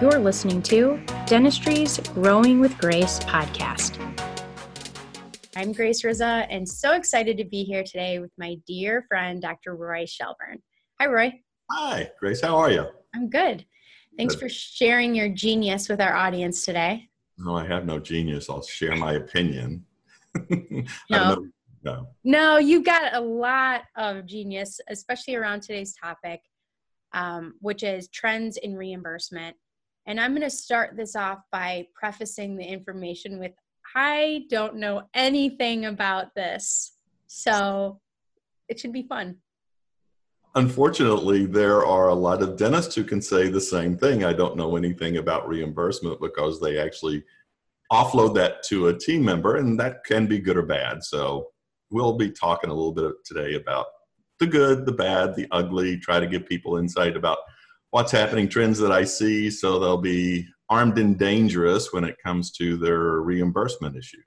You're listening to Dentistry's Growing with Grace podcast. I'm Grace Rizza and so excited to be here today with my dear friend, Dr. Roy Shelburne. Hi, Roy. Hi, Grace. How are you? I'm good. Thanks good. for sharing your genius with our audience today. No, I have no genius. I'll share my opinion. no. no. No, you've got a lot of genius, especially around today's topic um, which is trends in reimbursement. And I'm going to start this off by prefacing the information with I don't know anything about this. So it should be fun. Unfortunately, there are a lot of dentists who can say the same thing. I don't know anything about reimbursement because they actually offload that to a team member, and that can be good or bad. So we'll be talking a little bit today about the good, the bad, the ugly, try to give people insight about what's happening, trends that I see, so they'll be armed and dangerous when it comes to their reimbursement issues.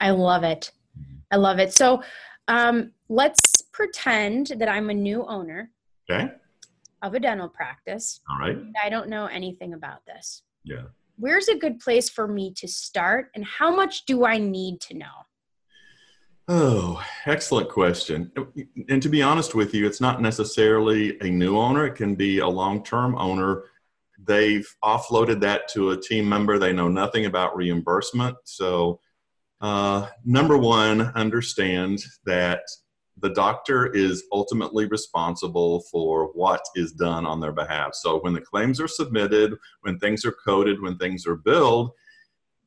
I love it. Mm-hmm. I love it. So um, let's pretend that I'm a new owner okay. of a dental practice. All right. I don't know anything about this. Yeah. Where's a good place for me to start, and how much do I need to know? Oh, excellent question. And to be honest with you, it's not necessarily a new owner, it can be a long term owner. They've offloaded that to a team member, they know nothing about reimbursement. So, uh, number one, understand that the doctor is ultimately responsible for what is done on their behalf. So, when the claims are submitted, when things are coded, when things are billed,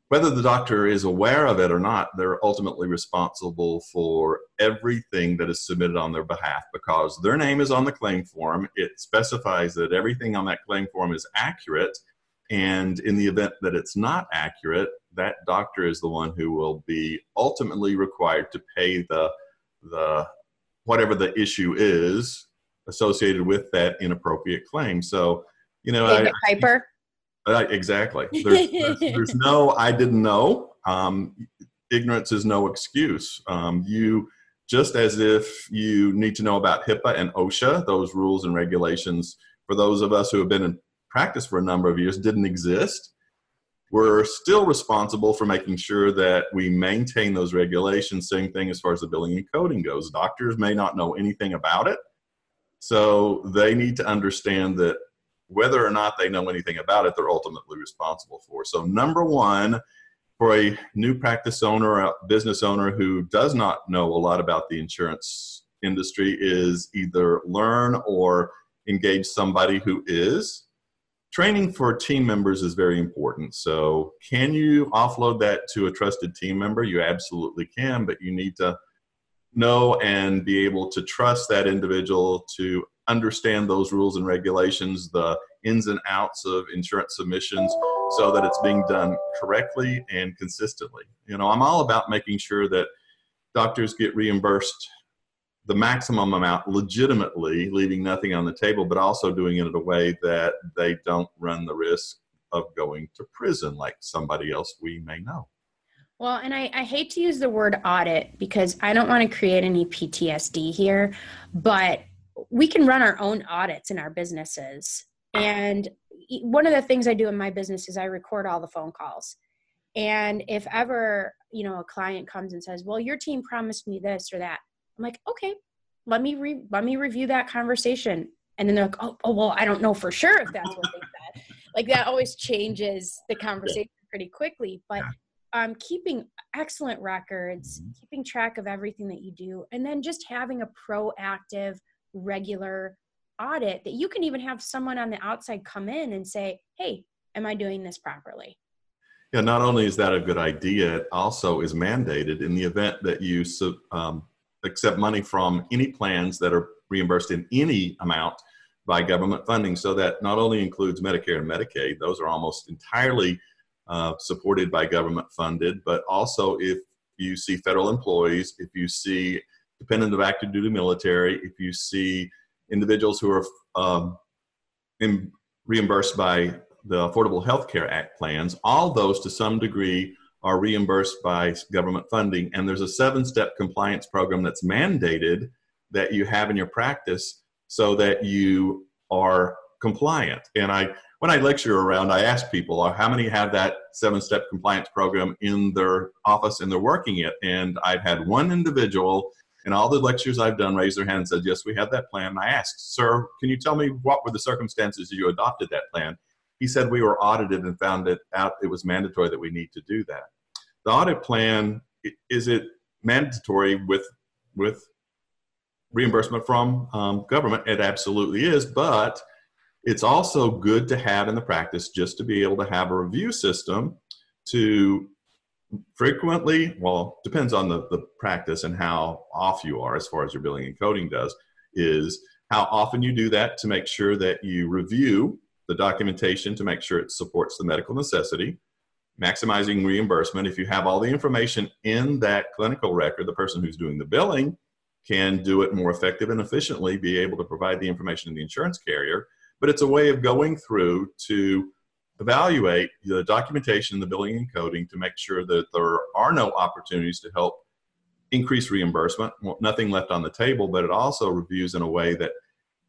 whether the doctor is aware of it or not, they're ultimately responsible for everything that is submitted on their behalf because their name is on the claim form. It specifies that everything on that claim form is accurate. And in the event that it's not accurate, that doctor is the one who will be ultimately required to pay the, the whatever the issue is associated with that inappropriate claim. So, you know, David I, Piper. Uh, exactly. There's, there's, there's, no, I didn't know. Um, ignorance is no excuse. Um, you, just as if you need to know about HIPAA and OSHA, those rules and regulations, for those of us who have been in practice for a number of years, didn't exist. We're still responsible for making sure that we maintain those regulations. Same thing as far as the billing and coding goes. Doctors may not know anything about it, so they need to understand that whether or not they know anything about it, they're ultimately responsible for. So, number one, for a new practice owner or business owner who does not know a lot about the insurance industry, is either learn or engage somebody who is. Training for team members is very important. So, can you offload that to a trusted team member? You absolutely can, but you need to know and be able to trust that individual to understand those rules and regulations, the ins and outs of insurance submissions, so that it's being done correctly and consistently. You know, I'm all about making sure that doctors get reimbursed the maximum amount legitimately, leaving nothing on the table, but also doing it in a way that they don't run the risk of going to prison like somebody else we may know. Well, and I, I, hate to use the word audit because I don't want to create any PTSD here, but we can run our own audits in our businesses. And one of the things I do in my business is I record all the phone calls. And if ever, you know, a client comes and says, "Well, your team promised me this or that." I'm like, "Okay, let me re- let me review that conversation." And then they're like, "Oh, oh well, I don't know for sure if that's what they said." like that always changes the conversation pretty quickly, but um, keeping excellent records, mm-hmm. keeping track of everything that you do, and then just having a proactive regular audit that you can even have someone on the outside come in and say, hey, am I doing this properly? Yeah, not only is that a good idea, it also is mandated in the event that you um, accept money from any plans that are reimbursed in any amount by government funding. So that not only includes Medicare and Medicaid, those are almost entirely uh, supported by government funded, but also if you see federal employees, if you see dependent of active duty military, if you see individuals who are um, in, reimbursed by the Affordable Health Care Act plans, all those to some degree are reimbursed by government funding. And there's a seven step compliance program that's mandated that you have in your practice so that you are compliant. And I when I lecture around, I ask people, uh, how many have that seven step compliance program in their office and they're working it? And I've had one individual in all the lectures I've done raised their hand and said, Yes, we have that plan. And I asked, Sir, can you tell me what were the circumstances you adopted that plan? He said, We were audited and found it out it was mandatory that we need to do that. The audit plan, is it mandatory with, with reimbursement from um, government? It absolutely is, but it's also good to have in the practice just to be able to have a review system to frequently, well, depends on the, the practice and how off you are as far as your billing and coding does, is how often you do that to make sure that you review the documentation to make sure it supports the medical necessity, maximizing reimbursement. If you have all the information in that clinical record, the person who's doing the billing can do it more effective and efficiently, be able to provide the information to the insurance carrier but it's a way of going through to evaluate the documentation, and the billing and coding to make sure that there are no opportunities to help increase reimbursement, well, nothing left on the table, but it also reviews in a way that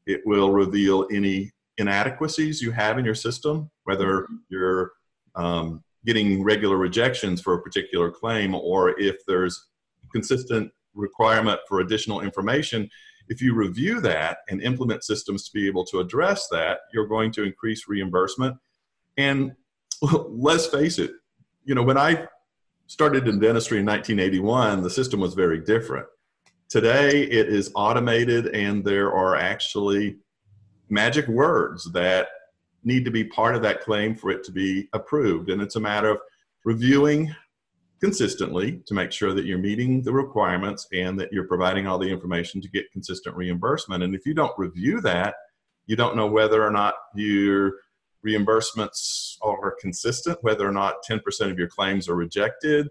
it will reveal any inadequacies you have in your system, whether mm-hmm. you're um, getting regular rejections for a particular claim or if there's consistent requirement for additional information if you review that and implement systems to be able to address that, you're going to increase reimbursement. And let's face it, you know, when I started in dentistry in 1981, the system was very different. Today, it is automated, and there are actually magic words that need to be part of that claim for it to be approved. And it's a matter of reviewing consistently to make sure that you're meeting the requirements and that you're providing all the information to get consistent reimbursement. And if you don't review that, you don't know whether or not your reimbursements are consistent, whether or not 10% of your claims are rejected.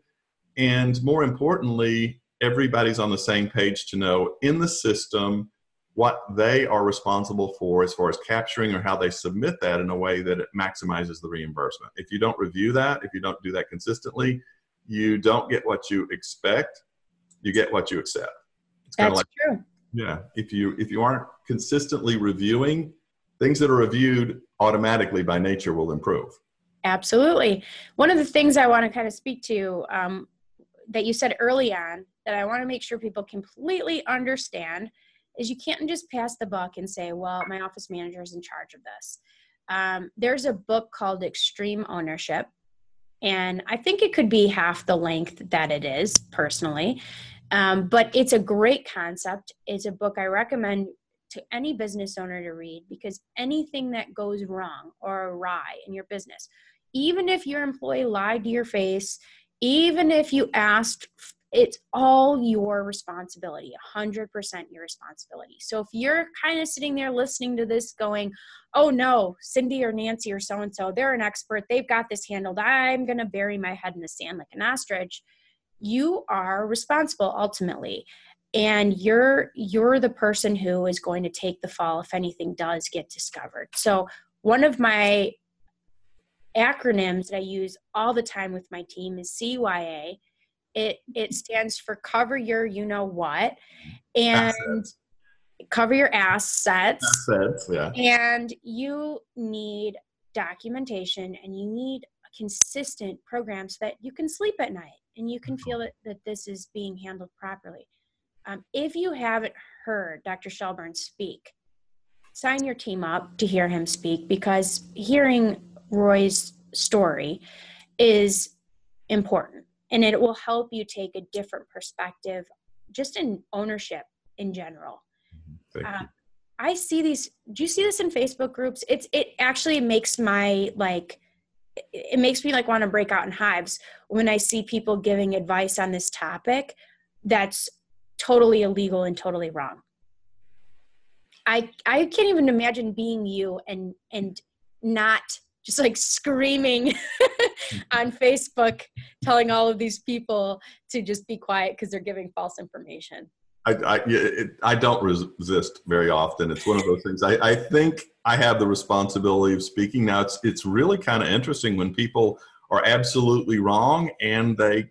And more importantly, everybody's on the same page to know in the system what they are responsible for as far as capturing or how they submit that in a way that it maximizes the reimbursement. If you don't review that, if you don't do that consistently, you don't get what you expect you get what you accept it's kind of like true yeah if you if you aren't consistently reviewing things that are reviewed automatically by nature will improve absolutely one of the things i want to kind of speak to um, that you said early on that i want to make sure people completely understand is you can't just pass the buck and say well my office manager is in charge of this um, there's a book called extreme ownership and I think it could be half the length that it is personally. Um, but it's a great concept. It's a book I recommend to any business owner to read because anything that goes wrong or awry in your business, even if your employee lied to your face, even if you asked it's all your responsibility 100% your responsibility. So if you're kind of sitting there listening to this going oh no cindy or nancy or so and so they're an expert they've got this handled i'm going to bury my head in the sand like an ostrich you are responsible ultimately and you're you're the person who is going to take the fall if anything does get discovered so one of my acronyms that i use all the time with my team is cya it it stands for cover your you know what and assets. cover your assets. Assets, yeah. And you need documentation and you need a consistent program so that you can sleep at night and you can mm-hmm. feel that, that this is being handled properly. Um, if you haven't heard Dr. Shelburne speak, sign your team up to hear him speak because hearing Roy's story is important and it will help you take a different perspective just in ownership in general. Uh, i see these do you see this in facebook groups? It's it actually makes my like it makes me like want to break out in hives when i see people giving advice on this topic that's totally illegal and totally wrong i i can't even imagine being you and and not just like screaming on Facebook, telling all of these people to just be quiet because they're giving false information. I, I, it, I, don't resist very often. It's one of those things. I, I think I have the responsibility of speaking. Now, it's, it's really kind of interesting when people are absolutely wrong and they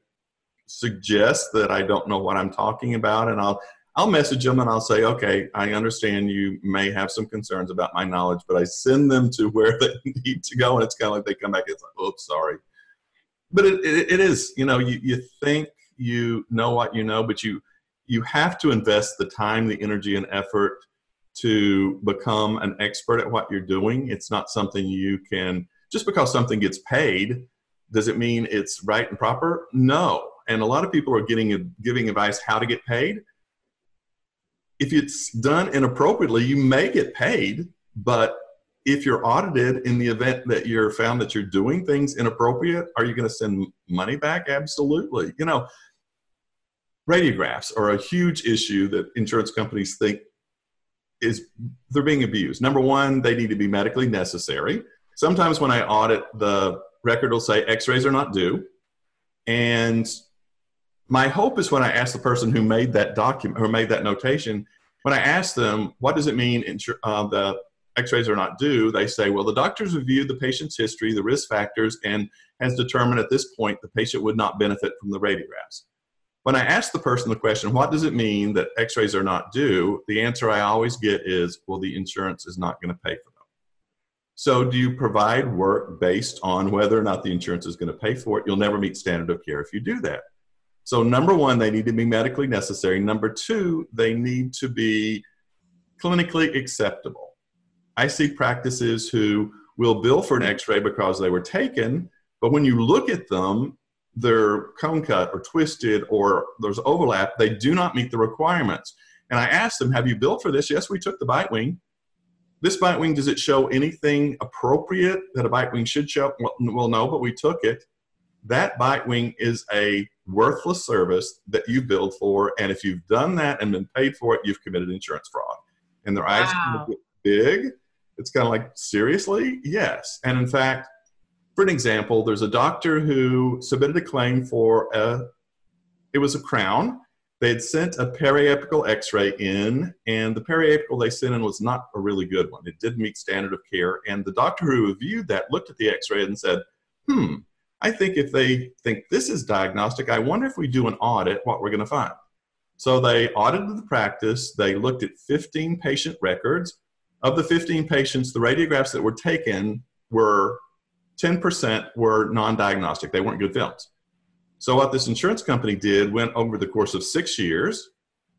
suggest that I don't know what I'm talking about. And I'll, I'll message them and I'll say, okay, I understand you may have some concerns about my knowledge, but I send them to where they need to go. And it's kind of like they come back, it's like, oops, sorry. But it, it, it is, you know, you, you think you know what you know, but you, you have to invest the time, the energy, and effort to become an expert at what you're doing. It's not something you can, just because something gets paid, does it mean it's right and proper? No. And a lot of people are getting giving advice how to get paid. If it's done inappropriately, you may get paid, but if you're audited in the event that you're found that you're doing things inappropriate, are you going to send money back? Absolutely. You know, radiographs are a huge issue that insurance companies think is they're being abused. Number one, they need to be medically necessary. Sometimes when I audit, the record will say x-rays are not due. And my hope is when I ask the person who made that document who made that notation, when I ask them, what does it mean uh, the x-rays are not due, they say, well, the doctor's reviewed the patient's history, the risk factors, and has determined at this point the patient would not benefit from the radiographs. When I ask the person the question, what does it mean that x rays are not due? The answer I always get is, well, the insurance is not going to pay for them. So, do you provide work based on whether or not the insurance is going to pay for it? You'll never meet standard of care if you do that. So, number one, they need to be medically necessary. Number two, they need to be clinically acceptable. I see practices who will bill for an x ray because they were taken, but when you look at them, they're cone cut or twisted or there's overlap, they do not meet the requirements. And I asked them, Have you billed for this? Yes, we took the bite wing. This bite wing, does it show anything appropriate that a bite wing should show? Well, well, no, but we took it. That bite wing is a worthless service that you billed for. And if you've done that and been paid for it, you've committed insurance fraud. And their eyes wow. kind of get big. It's kind of like, seriously? Yes. And in fact, for an example, there's a doctor who submitted a claim for a, it was a crown. They had sent a periapical x-ray in, and the periapical they sent in was not a really good one. It didn't meet standard of care. And the doctor who reviewed that looked at the x-ray and said, hmm, I think if they think this is diagnostic, I wonder if we do an audit, what we're going to find. So they audited the practice. They looked at 15 patient records. Of the 15 patients, the radiographs that were taken were 10% were non diagnostic, they weren't good films. So, what this insurance company did went over the course of six years,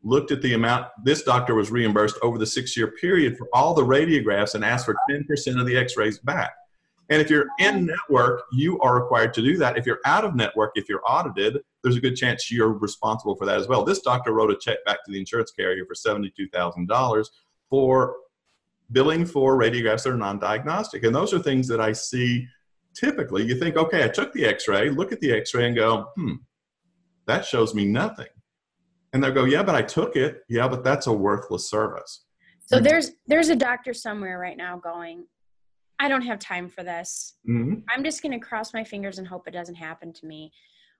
looked at the amount this doctor was reimbursed over the six year period for all the radiographs and asked for 10% of the x rays back. And if you're in network, you are required to do that. If you're out of network, if you're audited, there's a good chance you're responsible for that as well. This doctor wrote a check back to the insurance carrier for $72,000 for billing for radiographs that are non diagnostic. And those are things that I see typically you think, okay, I took the x ray, look at the x ray and go, hmm, that shows me nothing. And they'll go, yeah, but I took it. Yeah, but that's a worthless service. So there's there's a doctor somewhere right now going, I don't have time for this. Mm-hmm. I'm just going to cross my fingers and hope it doesn't happen to me.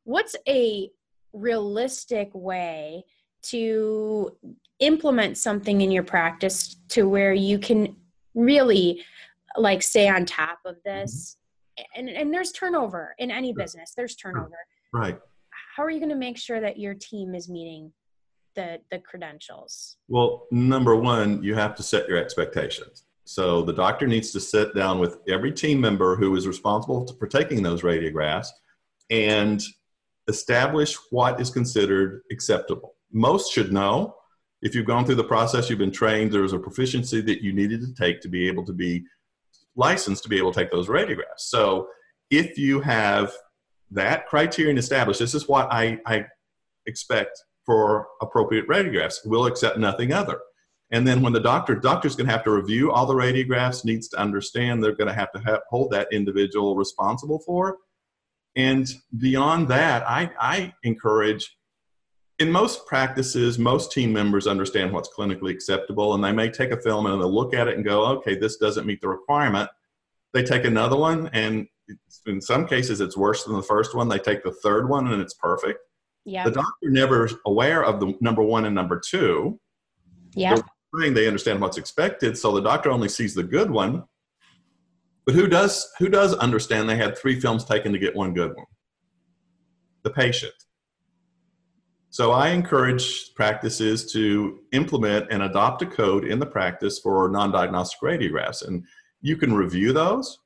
What's a realistic way to implement something in your practice to where you can really like stay on top of this? And and there's turnover in any business. There's turnover. Right. How are you going to make sure that your team is meeting the the credentials? Well number one you have to set your expectations so the doctor needs to sit down with every team member who is responsible for taking those radiographs and establish what is considered acceptable most should know if you've gone through the process you've been trained there's a proficiency that you needed to take to be able to be licensed to be able to take those radiographs. So if you have that criterion established, this is what I, I expect for appropriate radiographs. We'll accept nothing other. And then when the doctor, doctor's going to have to review all the radiographs, needs to understand they're going to have to have, hold that individual responsible for. And beyond that, I, I encourage in most practices, most team members understand what's clinically acceptable, and they may take a film and they'll look at it and go, okay, this doesn't meet the requirement. They take another one, and in some cases, it's worse than the first one. They take the third one, and it's perfect. Yeah. The doctor never is aware of the number one and number two. Yeah. They're they understand what's expected, so the doctor only sees the good one. But who does who does understand they had three films taken to get one good one? The patient So I encourage practices to implement and adopt a code in the practice for non-diagnostic radiographs. And you can review those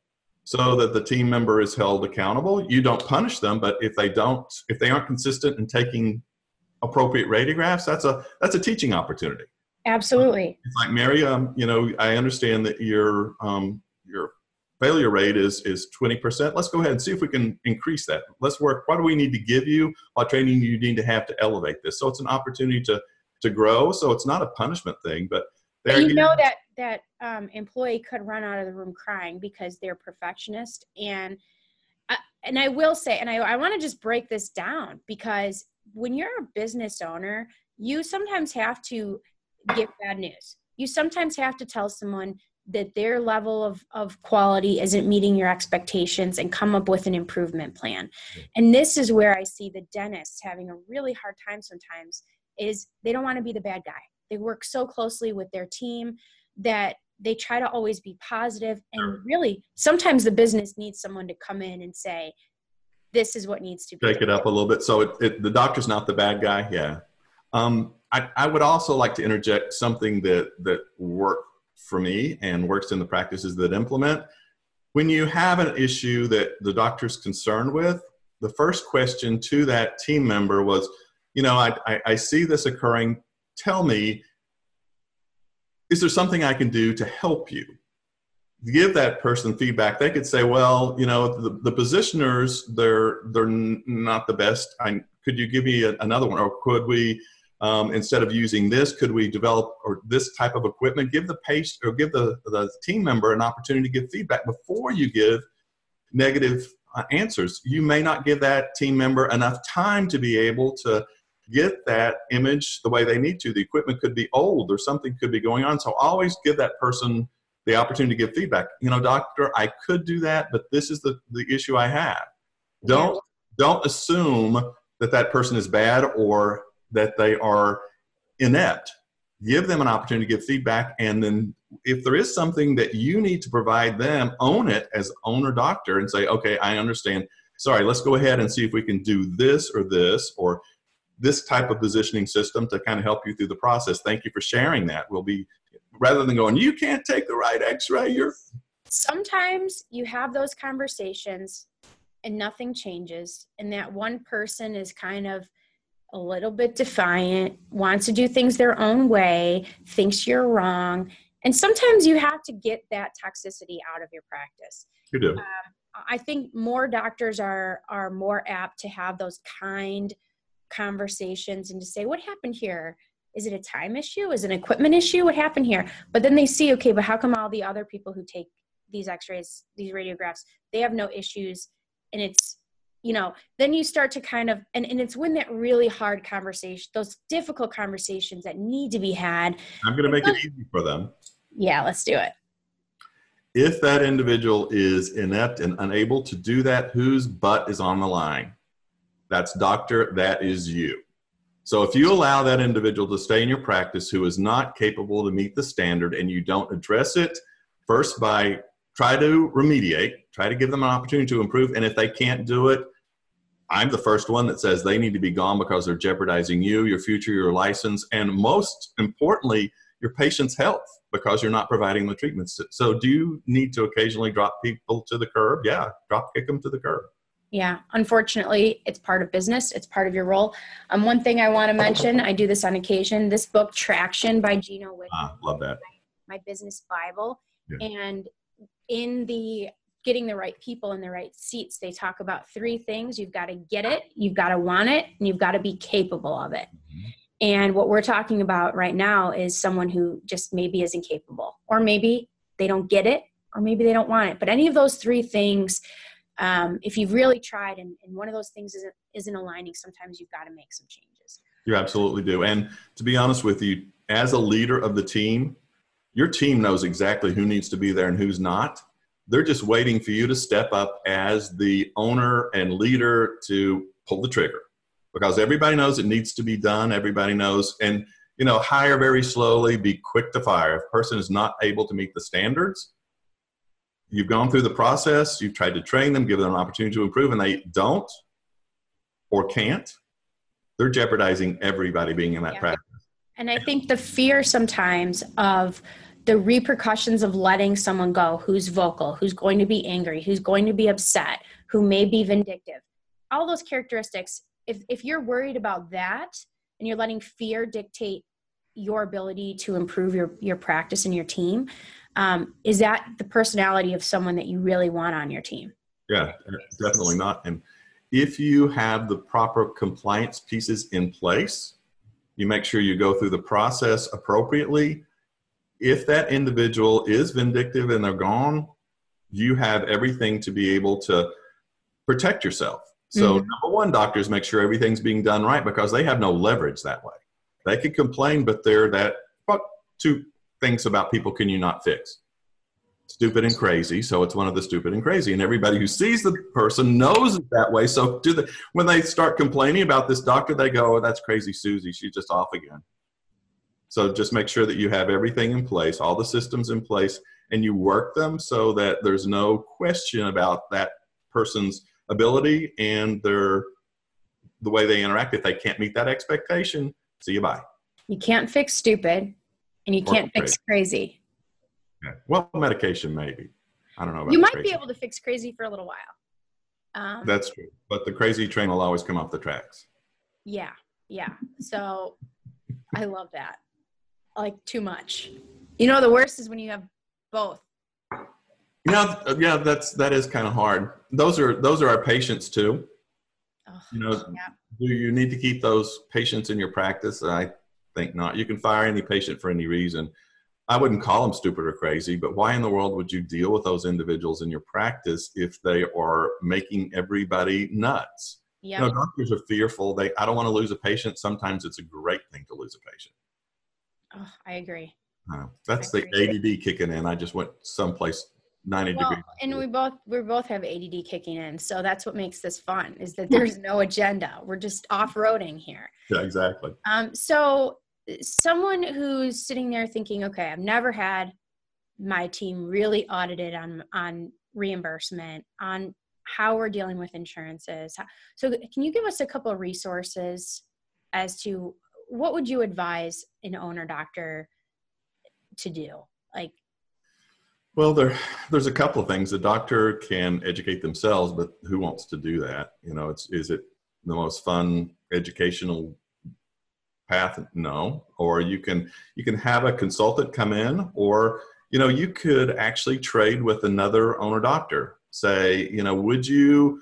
so that the team member is held accountable. You don't punish them, but if they don't, if they aren't consistent in taking appropriate radiographs, that's a that's a teaching opportunity. Absolutely. It's like Mary, um, you know, I understand that your um, your failure rate is is 20%. Let's go ahead and see if we can increase that. Let's work. What do we need to give you? What training do you need to have to elevate this? So it's an opportunity to to grow. So it's not a punishment thing, but there you know that that um, employee could run out of the room crying because they're perfectionist and uh, and I will say, and I, I want to just break this down because when you're a business owner, you sometimes have to give bad news. You sometimes have to tell someone that their level of, of quality isn't meeting your expectations and come up with an improvement plan. And this is where I see the dentists having a really hard time sometimes is they don't want to be the bad guy. They work so closely with their team that they try to always be positive and really sometimes the business needs someone to come in and say this is what needs to be take it up a little bit so it, it, the doctor's not the bad guy yeah um, I, I would also like to interject something that that worked for me and works in the practices that implement. When you have an issue that the doctor's concerned with, the first question to that team member was, you know, I, I, I see this occurring. Tell me, is there something I can do to help you? Give that person feedback. They could say, well, you know, the, the positioners, they're they're not the best. I, could you give me a, another one, or could we? Um, instead of using this could we develop or this type of equipment? Give the patient or give the, the team member an opportunity to give feedback before you give negative uh, answers. You may not give that team member enough time to be able to get that image the way they need to. The equipment could be old or something could be going on. So always give that person the opportunity to give feedback. You know doctor i could do that but this is the, the issue i have. Don't don't assume that that person is bad or that they are inept. Give them an opportunity to give feedback and then if there is something that you need to provide them own it as owner doctor and say okay i understand. Sorry let's go ahead and see if we can do this or this or this type of positioning system to kind of help you through the process. Thank you for sharing that. We'll be rather than going you can't take the right x-ray you're sometimes you have those conversations and nothing changes and that one person is kind of a little bit defiant, wants to do things their own way, thinks you're wrong. And sometimes you have to get that toxicity out of your practice. You do. Um, I think more doctors are are more apt to have those kind conversations and to say, "What happened here? Is it a time issue? Is it an equipment issue? What happened here?" But then they see, okay, but how come all the other people who take these X-rays, these radiographs, they have no issues, and it's you know then you start to kind of and, and it's when that really hard conversation those difficult conversations that need to be had. I'm going to make it easy for them. Yeah let's do it. If that individual is inept and unable to do that whose butt is on the line? That's doctor that is you. So if you allow that individual to stay in your practice who is not capable to meet the standard and you don't address it first by try to remediate try to give them an opportunity to improve and if they can't do it I'm the first one that says they need to be gone because they're jeopardizing you, your future, your license, and most importantly, your patient's health because you're not providing the treatments. So, do you need to occasionally drop people to the curb? Yeah, drop kick them to the curb. Yeah, unfortunately, it's part of business. It's part of your role. Um, one thing I want to mention, I do this on occasion. This book, Traction by Gino Wickman. Ah, love that. My, my business Bible, yeah. and in the getting the right people in the right seats, they talk about three things. You've got to get it, you've got to want it, and you've got to be capable of it. Mm-hmm. And what we're talking about right now is someone who just maybe isn't capable, or maybe they don't get it, or maybe they don't want it. But any of those three things, um, if you've really tried and, and one of those things isn't, isn't aligning, sometimes you've got to make some changes. You absolutely do. And to be honest with you, as a leader of the team, your team knows exactly who needs to be there and who's not they're just waiting for you to step up as the owner and leader to pull the trigger because everybody knows it needs to be done. Everybody knows, and you know, hire very slowly, be quick to fire. If a person is not able to meet the standards, you've gone through the process, you've tried to train them, give them an opportunity to improve, and they don't or can't, they're jeopardizing everybody being in that yeah. practice. And I think the fear sometimes of the repercussions of letting someone go who's vocal, who's going to be angry, who's going to be upset, who may be vindictive. All those characteristics, if, if you're worried about that and you're letting fear dictate your ability to improve your, your practice and your team, um, is that the personality of someone that you really want on your team? Yeah, definitely not. And if you have the proper compliance pieces in place, you make sure you go through the process appropriately. If that individual is vindictive and they're gone, you have everything to be able to protect yourself. So, mm-hmm. number one, doctors make sure everything's being done right because they have no leverage that way. They could complain, but they're that. But two things about people can you not fix? stupid and crazy so it's one of the stupid and crazy and everybody who sees the person knows it that way so do the when they start complaining about this doctor they go oh that's crazy susie she's just off again so just make sure that you have everything in place all the systems in place and you work them so that there's no question about that person's ability and their the way they interact if they can't meet that expectation see you bye you can't fix stupid and you can't fix crazy well, medication maybe. I don't know. you might crazy. be able to fix crazy for a little while. Um, That's true, but the crazy train will always come off the tracks. Yeah, yeah. So I love that. Like too much. You know, the worst is when you have both. Yeah, yeah. That's that is kind of hard. Those are those are our patients too. Oh, you know, yeah. do you need to keep those patients in your practice? I think not. You can fire any patient for any reason. I wouldn't call them stupid or crazy, but why in the world would you deal with those individuals in your practice if they are making everybody nuts? Yep. You know, doctors are fearful. They, I don't want to lose a patient. Sometimes it's a great thing to lose a patient. Oh, I agree. Uh, that's I the agree. ADD kicking in. I just went someplace 90 well, degrees. And we both we both have ADD kicking in, so that's what makes this fun. Is that there's no agenda. We're just off roading here. Yeah, exactly. Um, so someone who's sitting there thinking, okay, I've never had my team really audited on on reimbursement, on how we're dealing with insurances. So, can you give us a couple of resources as to what would you advise an owner doctor to do? Like, well, there there's a couple of things. The doctor can educate themselves, but who wants to do that? You know, it's is it the most fun educational path no or you can you can have a consultant come in or you know you could actually trade with another owner doctor say you know would you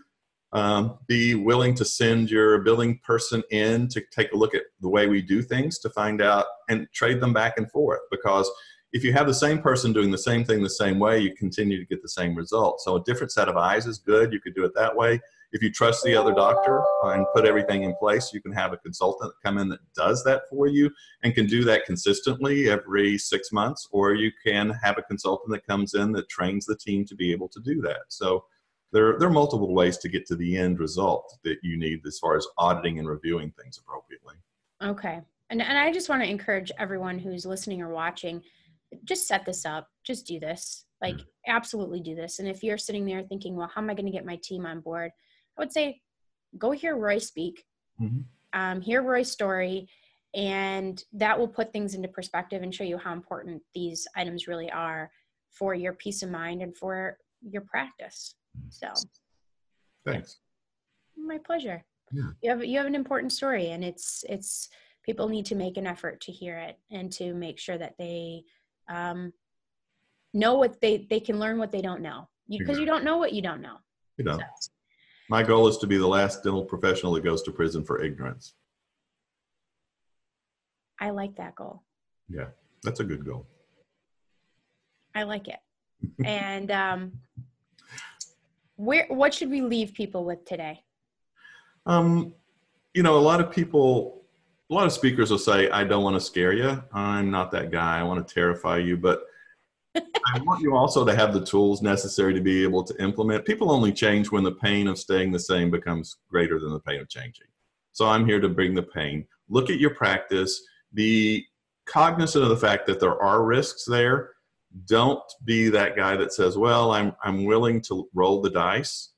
um, be willing to send your billing person in to take a look at the way we do things to find out and trade them back and forth. Because if you have the same person doing the same thing the same way you continue to get the same result. So a different set of eyes is good. You could do it that way. If you trust the other doctor and put everything in place, you can have a consultant come in that does that for you and can do that consistently every six months, or you can have a consultant that comes in that trains the team to be able to do that. So there, there are multiple ways to get to the end result that you need as far as auditing and reviewing things appropriately. Okay. And, and I just want to encourage everyone who's listening or watching just set this up, just do this. Like, mm-hmm. absolutely do this. And if you're sitting there thinking, well, how am I going to get my team on board? I would say go hear Roy speak, mm-hmm. um, hear Roy's story, and that will put things into perspective and show you how important these items really are for your peace of mind and for your practice. So, thanks. My pleasure. Yeah. You have you have an important story, and it's it's people need to make an effort to hear it and to make sure that they um, know what they they can learn what they don't know because you, you, don't know what you don't know. You don't. So, my goal is to be the last dental professional that goes to prison for ignorance. I like that goal. Yeah, that's a good goal. I like it. and um, where what should we leave people with today? Um, you know, a lot of people, a lot of speakers will say, "I don't want to scare you. I'm not that guy. I want to terrify you." But I want you also to have the tools necessary to be able to implement. People only change when the pain of staying the same becomes greater than the pain of changing. So I'm here to bring the pain. Look at your practice. Be cognizant of the fact that there are risks there. Don't be that guy that says, "Well, I'm I'm willing to roll the dice."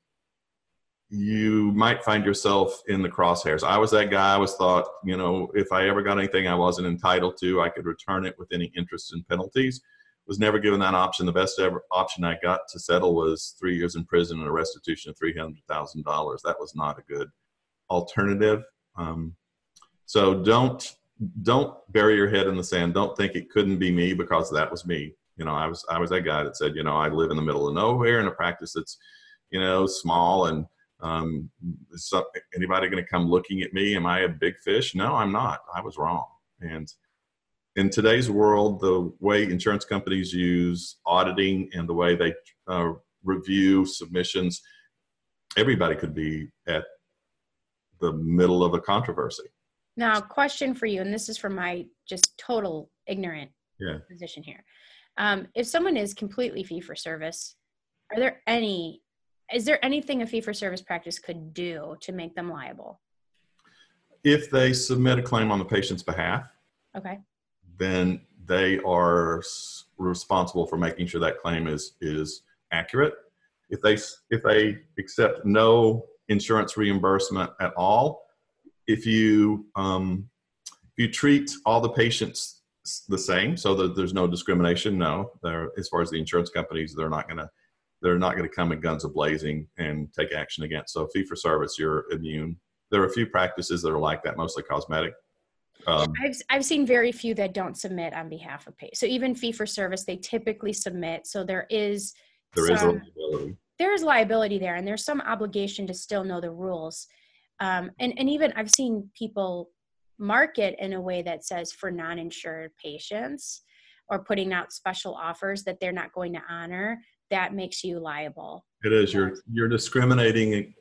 you might find yourself in the crosshairs. I was that guy. I was thought, you know, if I ever got anything I wasn't entitled to, I could return it with any interest and penalties. Was never given that option. The best ever option I got to settle was three years in prison and a restitution of three hundred thousand dollars. That was not a good alternative. Um, so don't don't bury your head in the sand. Don't think it couldn't be me because that was me. You know, I was I was that guy that said, you know, I live in the middle of nowhere in a practice that's, you know, small and um, is anybody going to come looking at me? Am I a big fish? No, I'm not. I was wrong. And in today's world, the way insurance companies use auditing and the way they uh, review submissions, everybody could be at the middle of a controversy. Now, question for you, and this is from my just total ignorant yeah. position here. Um, if someone is completely fee for service, are there any is there anything a fee for service practice could do to make them liable? If they submit a claim on the patient's behalf, okay, then they are responsible for making sure that claim is is accurate. If they if they accept no insurance reimbursement at all, if you um, if you treat all the patients the same, so that there's no discrimination, no, there as far as the insurance companies, they're not going to they're not going to come in guns a blazing and take action against. So fee for service, you're immune. There are a few practices that are like that, mostly cosmetic. Um, I've I've seen very few that don't submit on behalf of pay. So even fee for service, they typically submit. So there is there some, is liability. There is liability there, and there's some obligation to still know the rules. Um, and and even I've seen people market in a way that says for non-insured patients or putting out special offers that they're not going to honor that makes you liable. It is. You're you're discriminating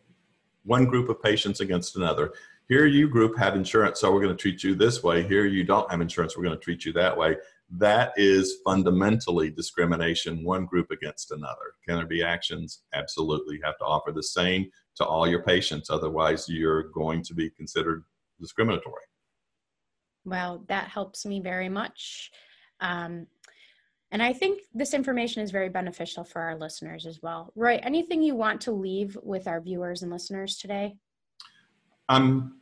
one group of patients against another. Here you group have insurance, so we're going to treat you this way. Here you don't have insurance, we're going to treat you that way. That is fundamentally discrimination, one group against another. Can there be actions? Absolutely. You have to offer the same to all your patients, otherwise, you're going to be considered discriminatory. Well, that helps me very much. Um, and I think this information is very beneficial for our listeners as well. Roy, anything you want to leave with our viewers and listeners today? I'm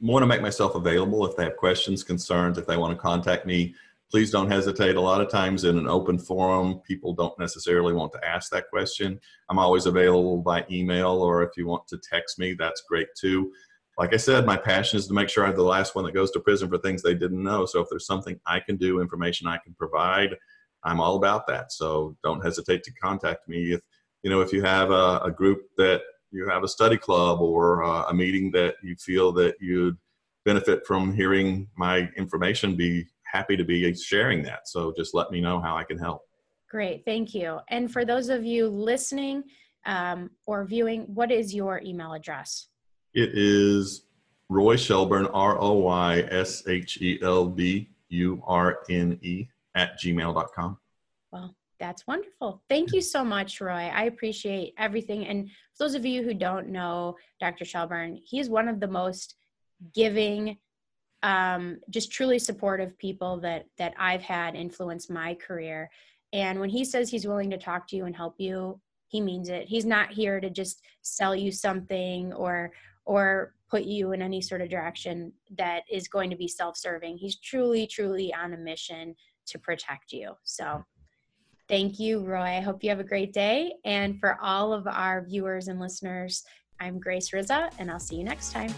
want to make myself available if they have questions, concerns, if they want to contact me. Please don't hesitate. A lot of times in an open forum, people don't necessarily want to ask that question. I'm always available by email, or if you want to text me, that's great too. Like I said, my passion is to make sure I'm the last one that goes to prison for things they didn't know. So if there's something I can do, information I can provide, I'm all about that. So don't hesitate to contact me if you know if you have a, a group that you have a study club or uh, a meeting that you feel that you'd benefit from hearing my information. Be happy to be sharing that. So just let me know how I can help. Great, thank you. And for those of you listening um, or viewing, what is your email address? It is Roy Shelburne, R O Y S H E L B U R N E at gmail.com. Well, that's wonderful. Thank you so much, Roy. I appreciate everything. And for those of you who don't know Dr. Shelburne, he's one of the most giving, um, just truly supportive people that that I've had influence my career. And when he says he's willing to talk to you and help you, he means it. He's not here to just sell you something or or put you in any sort of direction that is going to be self-serving. He's truly, truly on a mission to protect you. So thank you, Roy. I hope you have a great day. And for all of our viewers and listeners, I'm Grace Rizza, and I'll see you next time.